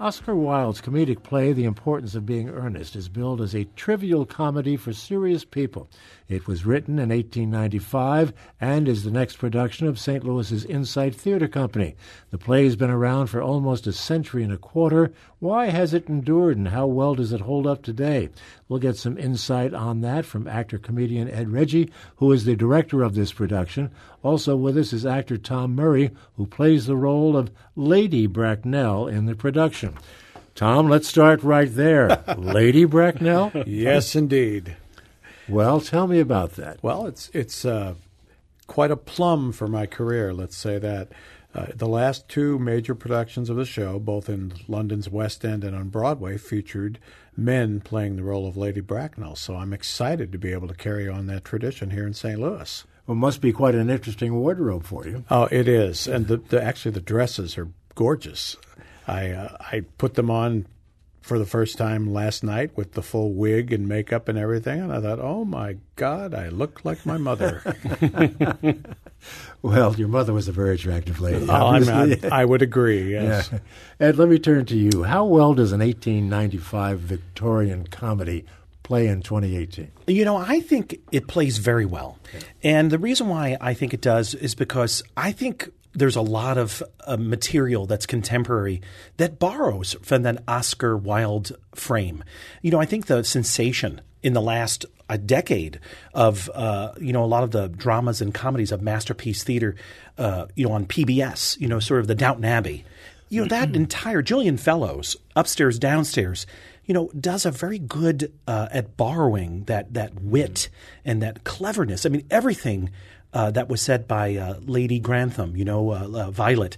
Oscar Wilde's comedic play, The Importance of Being Earnest, is billed as a trivial comedy for serious people. It was written in 1895 and is the next production of St. Louis's Insight Theater Company. The play has been around for almost a century and a quarter. Why has it endured and how well does it hold up today? We'll get some insight on that from actor comedian Ed Reggi, who is the director of this production. Also with us is actor Tom Murray, who plays the role of Lady Bracknell in the production. Tom, let's start right there. Lady Bracknell? Yes, indeed. Well, tell me about that. Well, it's it's uh, quite a plum for my career. Let's say that. Uh, the last two major productions of the show, both in London's West End and on Broadway, featured men playing the role of Lady Bracknell. So I'm excited to be able to carry on that tradition here in St. Louis. Well, it must be quite an interesting wardrobe for you. Oh, it is, and the, the actually the dresses are gorgeous. I uh, I put them on for the first time last night with the full wig and makeup and everything, and I thought, oh my God, I look like my mother. well, your mother was a very attractive lady. Oh, I, I would agree. Yes. Yeah. Ed, let me turn to you. How well does an 1895 Victorian comedy play in 2018? You know, I think it plays very well. Yeah. And the reason why I think it does is because I think there's a lot of uh, material that's contemporary that borrows from that Oscar Wilde frame. You know, I think the sensation in the last a decade of uh, you know a lot of the dramas and comedies of masterpiece theater, uh, you know, on PBS, you know, sort of the Downton Abbey, you know, that mm-hmm. entire Julian Fellowes, upstairs, downstairs. You know, does a very good uh, at borrowing that that wit and that cleverness. I mean, everything uh, that was said by uh, Lady Grantham, you know, uh, uh, Violet,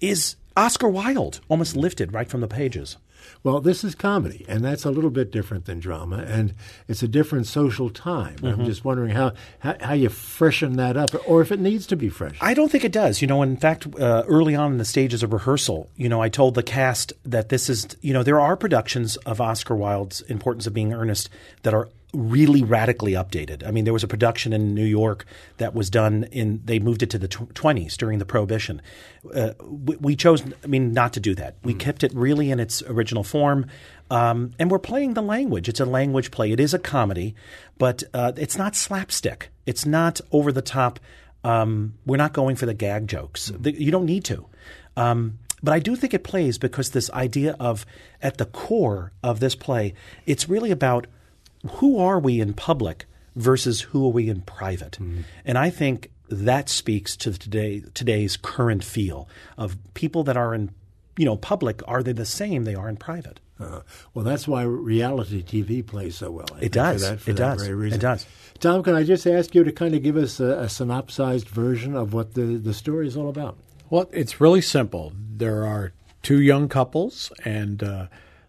is Oscar Wilde, almost lifted right from the pages. Well, this is comedy, and that's a little bit different than drama, and it's a different social time. Mm-hmm. I'm just wondering how, how, how you freshen that up, or if it needs to be fresh. I don't think it does. You know, in fact, uh, early on in the stages of rehearsal, you know, I told the cast that this is, you know, there are productions of Oscar Wilde's Importance of Being Earnest that are really radically updated. I mean, there was a production in New York that was done in, they moved it to the tw- 20s during the Prohibition. Uh, we, we, chose, I mean, not to do that. We mm. kept it really in its original form. Um, and we're playing the language. It's a language play. It is a comedy, but uh, it's not slapstick. It's not over the top. Um, we're not going for the gag jokes. Mm. The, you don't need to. Um, but I do think it plays because this idea of, at the core of this play, it's really about who are we in public versus who are we in private? Mm-hmm. And I think that speaks to today today's current feel of people that are in you know public are they the same? They are in private. Uh, well that's why reality tv plays so well. I it does. for for it does. it does. Tom can i just ask you to kind of give us a, a synopsized version of what the, the story is all about? Well it's really simple. There are two young couples and uh,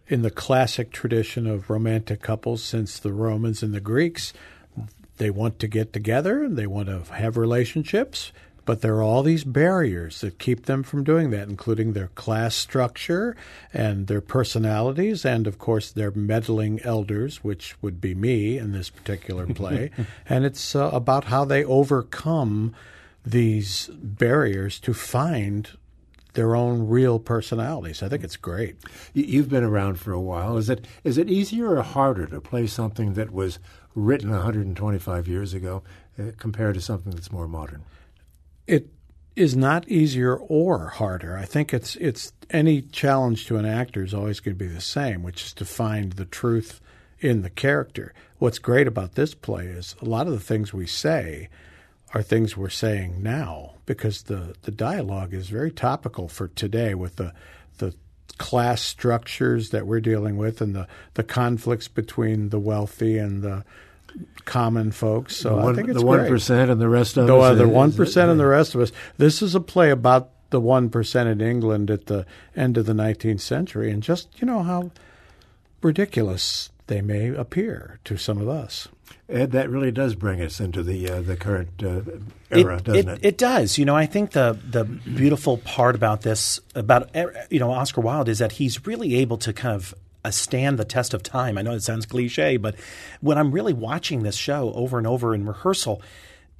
in the classic tradition of romantic couples since the Romans and the Greeks. They want to get together and they want to have relationships, but there are all these barriers that keep them from doing that, including their class structure and their personalities, and of course their meddling elders, which would be me in this particular play. and it's uh, about how they overcome these barriers to find their own real personalities. I think it's great. You've been around for a while. Is it is it easier or harder to play something that was written 125 years ago uh, compared to something that's more modern? It is not easier or harder. I think it's it's any challenge to an actor is always going to be the same, which is to find the truth in the character. What's great about this play is a lot of the things we say are things we're saying now because the, the dialogue is very topical for today with the the class structures that we're dealing with and the, the conflicts between the wealthy and the common folks. So one, I think it's the one percent and the rest of the, us. The one percent and the rest of us. This is a play about the one percent in England at the end of the nineteenth century, and just you know how ridiculous they may appear to some of us. Ed, that really does bring us into the uh, the current uh, era, it, doesn't it, it? It does. You know, I think the the beautiful part about this about you know Oscar Wilde is that he's really able to kind of uh, stand the test of time. I know it sounds cliche, but when I'm really watching this show over and over in rehearsal,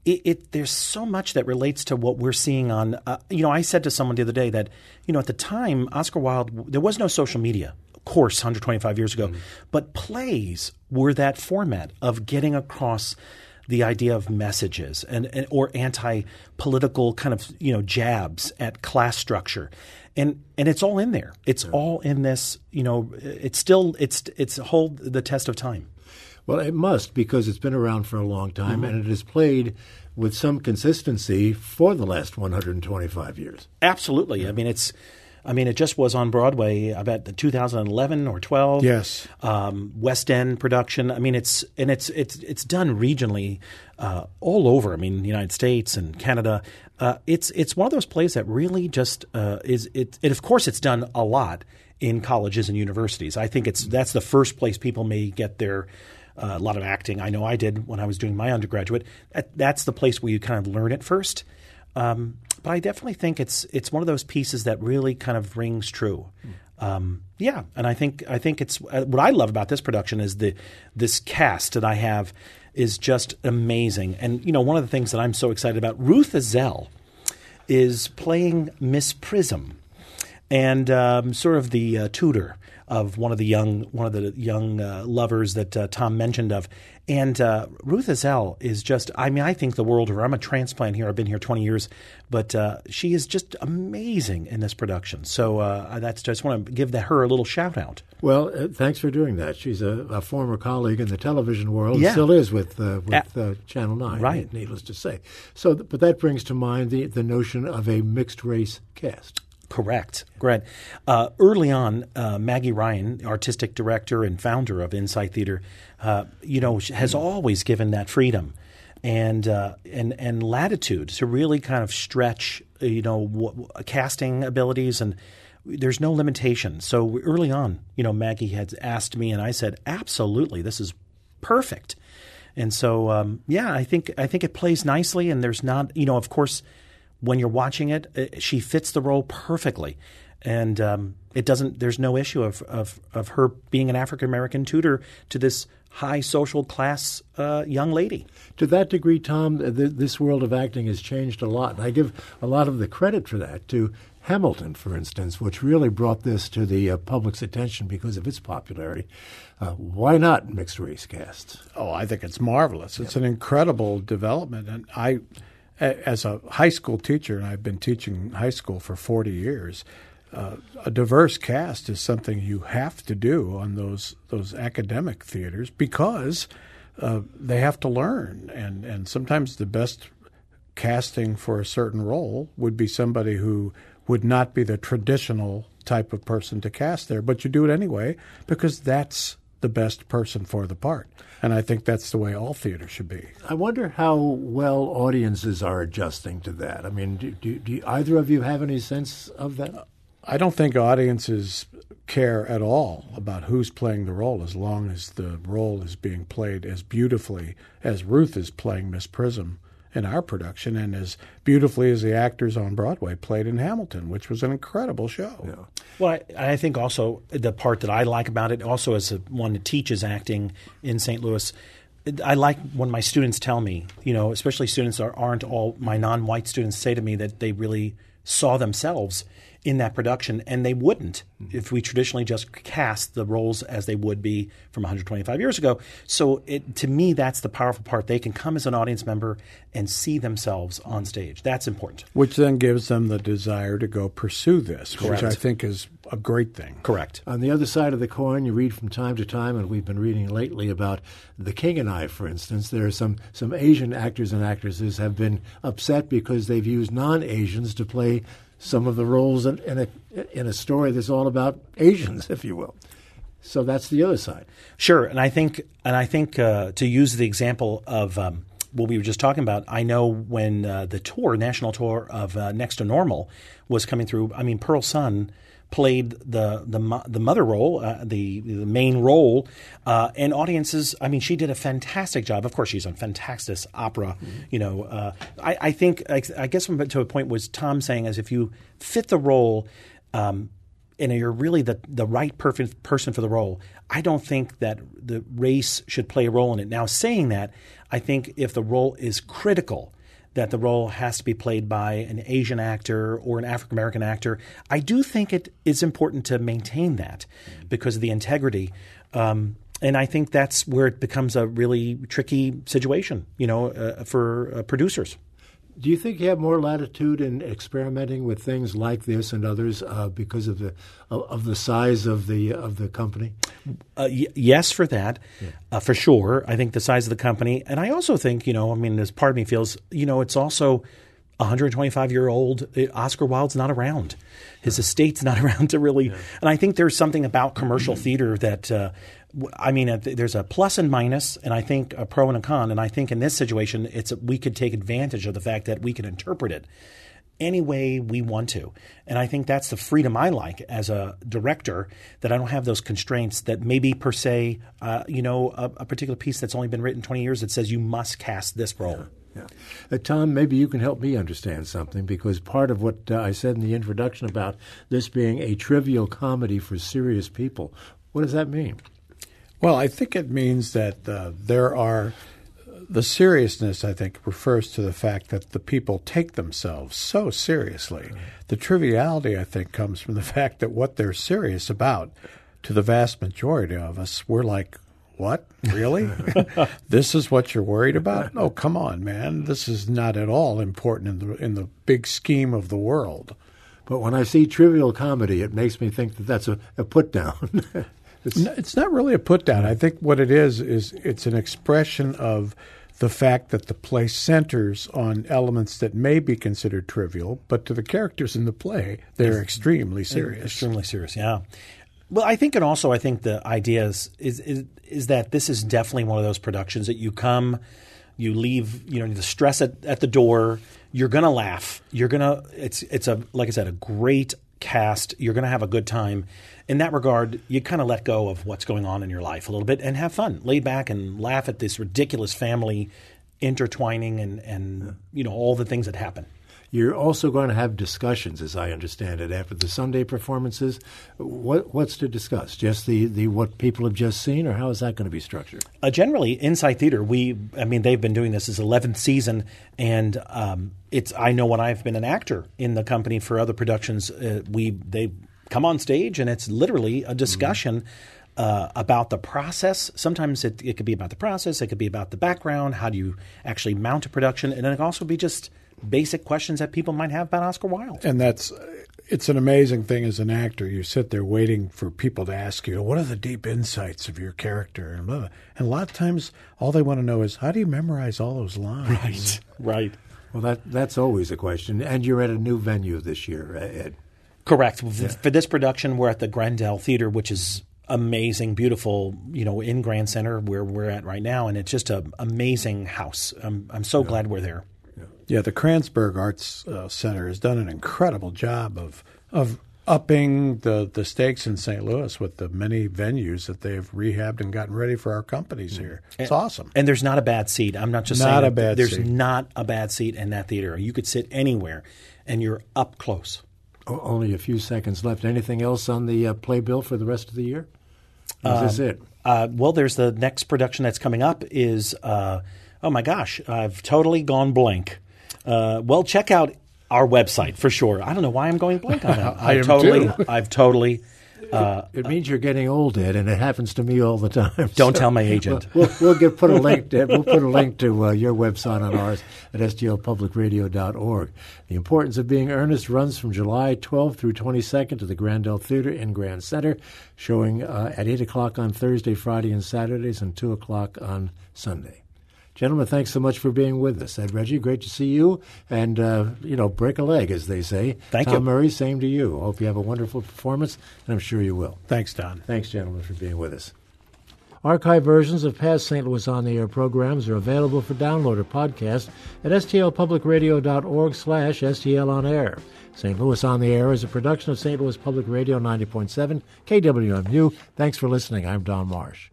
it, it, there's so much that relates to what we're seeing on. Uh, you know, I said to someone the other day that you know at the time Oscar Wilde there was no social media. Course, 125 years ago, mm-hmm. but plays were that format of getting across the idea of messages and, and or anti-political kind of you know jabs at class structure and and it's all in there it's yeah. all in this you know it's still it's it's hold the test of time well, it must because it's been around for a long time mm-hmm. and it has played with some consistency for the last 125 years. Absolutely. Yeah. I mean, it's. I mean, it just was on Broadway. I bet the 2011 or 12. Yes. Um, West End production. I mean, it's and it's it's it's done regionally, uh, all over. I mean, the United States and Canada. Uh, it's it's one of those plays that really just uh, is it, it. Of course, it's done a lot in colleges and universities. I think it's that's the first place people may get their uh, a lot of acting. I know I did when I was doing my undergraduate. That, that's the place where you kind of learn it first. Um, but I definitely think it's it's one of those pieces that really kind of rings true. Um, yeah, and I think I think it's uh, what I love about this production is the this cast that I have is just amazing. And you know, one of the things that I'm so excited about, Ruth Ezell is playing Miss Prism, and um, sort of the uh, tutor of one of the young one of the young uh, lovers that uh, Tom mentioned of. And uh, Ruth Ezell is just, I mean, I think the world of her. I'm a transplant here. I've been here 20 years, but uh, she is just amazing in this production. So uh, that's just want to give that, her a little shout out. Well, uh, thanks for doing that. She's a, a, former colleague in the television world, yeah. still is with with Channel 9, right. needless to say. So, but that brings to mind the, the notion of a mixed race cast. Correct. Correct. Uh, early on, uh, Maggie Ryan, artistic director and founder of Insight Theater, uh, you know, has always given that freedom and uh, and and latitude to really kind of stretch, uh, you know, w- casting abilities and. There's no limitation. So early on, you know, Maggie had asked me, and I said, "Absolutely, this is perfect." And so, um, yeah, I think I think it plays nicely, and there's not, you know, of course, when you're watching it, uh, she fits the role perfectly. And um, it doesn't. There's no issue of of, of her being an African American tutor to this high social class uh, young lady. To that degree, Tom, th- this world of acting has changed a lot. And I give a lot of the credit for that to Hamilton, for instance, which really brought this to the uh, public's attention because of its popularity. Uh, why not mixed race casts? Oh, I think it's marvelous. It's an incredible development, and I as a high school teacher, and I've been teaching high school for 40 years, uh, a diverse cast is something you have to do on those those academic theaters because uh, they have to learn, and and sometimes the best casting for a certain role would be somebody who would not be the traditional type of person to cast there, but you do it anyway because that's the best person for the part. And I think that's the way all theater should be. I wonder how well audiences are adjusting to that. I mean, do, do, do either of you have any sense of that? Uh, I don't think audiences care at all about who's playing the role as long as the role is being played as beautifully as Ruth is playing Miss Prism in our production and as beautifully as the actors on Broadway played in Hamilton, which was an incredible show. Yeah. Well, I, I, think also the part that I like about it, also as a, one that teaches acting in St. Louis, I like when my students tell me, you know, especially students that aren't all my non-white students say to me that they really saw themselves in that production, and they wouldn't mm-hmm. if we traditionally just cast the roles as they would be from 125 years ago. So, it, to me, that's the powerful part. They can come as an audience member and see themselves on stage. That's important. Which then gives them the desire to go pursue this, Correct. which I think is a great thing. Correct. On the other side of the coin, you read from time to time, and we've been reading lately about The King and I, for instance. There are some, some Asian actors and actresses have been upset because they've used non Asians to play some of the roles in, in, a in a story that's all about Asians, if you will. So that's the other side. Sure, and I think and I think uh, to use the example of um, what we were just talking about, I know when uh, the tour, national tour of uh, Next to Normal, was coming through. I mean, Pearl Sun played the the the mother role, uh, the the main role, uh, and audiences. I mean, she did a fantastic job. Of course, she's on fantastic opera. Mm-hmm. You know, uh, I, I, think I, I guess to a point was Tom saying as if you fit the role. Um, and you're really the, the right perfect person for the role, I don't think that the race should play a role in it. Now, saying that, I think if the role is critical, that the role has to be played by an Asian actor or an African American actor. I do think it is important to maintain that because of the integrity. Um, and I think that's where it becomes a really tricky situation, you know, uh, for uh, producers. Do you think you have more latitude in experimenting with things like this and others uh, because of the of the size of the of the company? Uh, y- yes, for that, yeah. uh, for sure. I think the size of the company, and I also think you know, I mean, as part of me feels, you know, it's also 125 year old uh, Oscar Wilde's not around. His estate's not around to really. Yeah. And I think there's something about commercial theater that uh, I mean, there's a plus and minus, and I think a pro and a con. And I think in this situation, it's we could take advantage of the fact that we can interpret it any way we want to. And I think that's the freedom I like as a director that I don't have those constraints that maybe per se, uh, you know, a, a, particular piece that's only been written 20 years that says you must cast this role. Yeah. yeah. Uh, Tom, maybe you can help me understand something because part of what uh, I said in the introduction about this being a trivial comedy for serious people, what does that mean? Well, I think it means that uh, there are the seriousness. I think refers to the fact that the people take themselves so seriously. The triviality, I think, comes from the fact that what they're serious about, to the vast majority of us, we're like, what? Really? this is what you're worried about? No, come on, man. This is not at all important in the in the big scheme of the world. But when I see trivial comedy, it makes me think that that's a, a put down. It's, it's not really a put down. I think what it is is it's an expression of the fact that the play centers on elements that may be considered trivial, but to the characters in the play, they're extremely serious. Extremely serious, yeah. Well, I think, and also, I think the idea is, is, is is that this is definitely one of those productions that you come, you leave, you know, the stress at, at the door. You're gonna laugh. You're gonna. It's it's a like I said, a great cast. You're gonna have a good time in that regard, you kind of let go of what's going on in your life a little bit and have fun, lay back and laugh at this ridiculous family intertwining and, and you know all the things that happen. You're also going to have discussions, as I understand it, after the Sunday performances. What, what's to discuss? Just the, the what people have just seen, or how is that going to be structured? Uh, generally, Insight Theater, we I mean they've been doing this as 11th season, and um, it's I know when I've been an actor in the company for other productions, uh, we they come on stage and it's literally a discussion mm-hmm. uh, about the process. Sometimes it, it could be about the process, it could be about the background, how do you actually mount a production, and then it can also be just basic questions that people might have about Oscar Wilde. And that's it's an amazing thing as an actor. You sit there waiting for people to ask you, "What are the deep insights of your character?" And, blah, blah. and a lot of times, all they want to know is, "How do you memorize all those lines?" Right, right. Well, that that's always a question. And you're at a new venue this year, uh, Ed. Correct. Yeah. For this production, we're at the Grandel Theater, which is amazing, beautiful, you know, in Grand Center where we're at right now, and it's just an amazing house. I'm I'm so yeah. glad we're there. Yeah. yeah, the Kranzberg Arts uh, Center has done an incredible job of of upping the the stakes in St. Louis with the many venues that they've rehabbed and gotten ready for our companies mm. here. It's and, awesome. And there's not a bad seat. I'm not just not saying a bad there's seat. not a bad seat in that theater. You could sit anywhere, and you're up close. Only a few seconds left. Anything else on the uh, playbill for the rest of the year? Is um, this it? Uh, well, there's the next production that's coming up. Is uh, oh my gosh, I've totally gone blank. Uh, well, check out our website for sure. I don't know why I'm going blank on that. I I've totally, too. I've totally uh, it means you're getting old, Ed, and it happens to me all the time. Don't so tell my agent. We'll, we'll, get put a link. To, we'll put a link to uh, your website on ours at stlpublicradio.org. The importance of being earnest runs from July 12th through 22nd to the Grandel Theater in Grand Center, showing uh, at 8 o'clock on Thursday, Friday, and Saturdays, and 2 o'clock on Sunday. Gentlemen, thanks so much for being with us. Ed Reggi, great to see you. And, uh, you know, break a leg, as they say. Thank Tom you. Murray, same to you. Hope you have a wonderful performance, and I'm sure you will. Thanks, Don. Thanks, gentlemen, for being with us. Archive versions of past St. Louis On the Air programs are available for download or podcast at stlpublicradio.org slash stlonair. St. Louis on the Air is a production of St. Louis Public Radio 90.7 KWMU. Thanks for listening. I'm Don Marsh.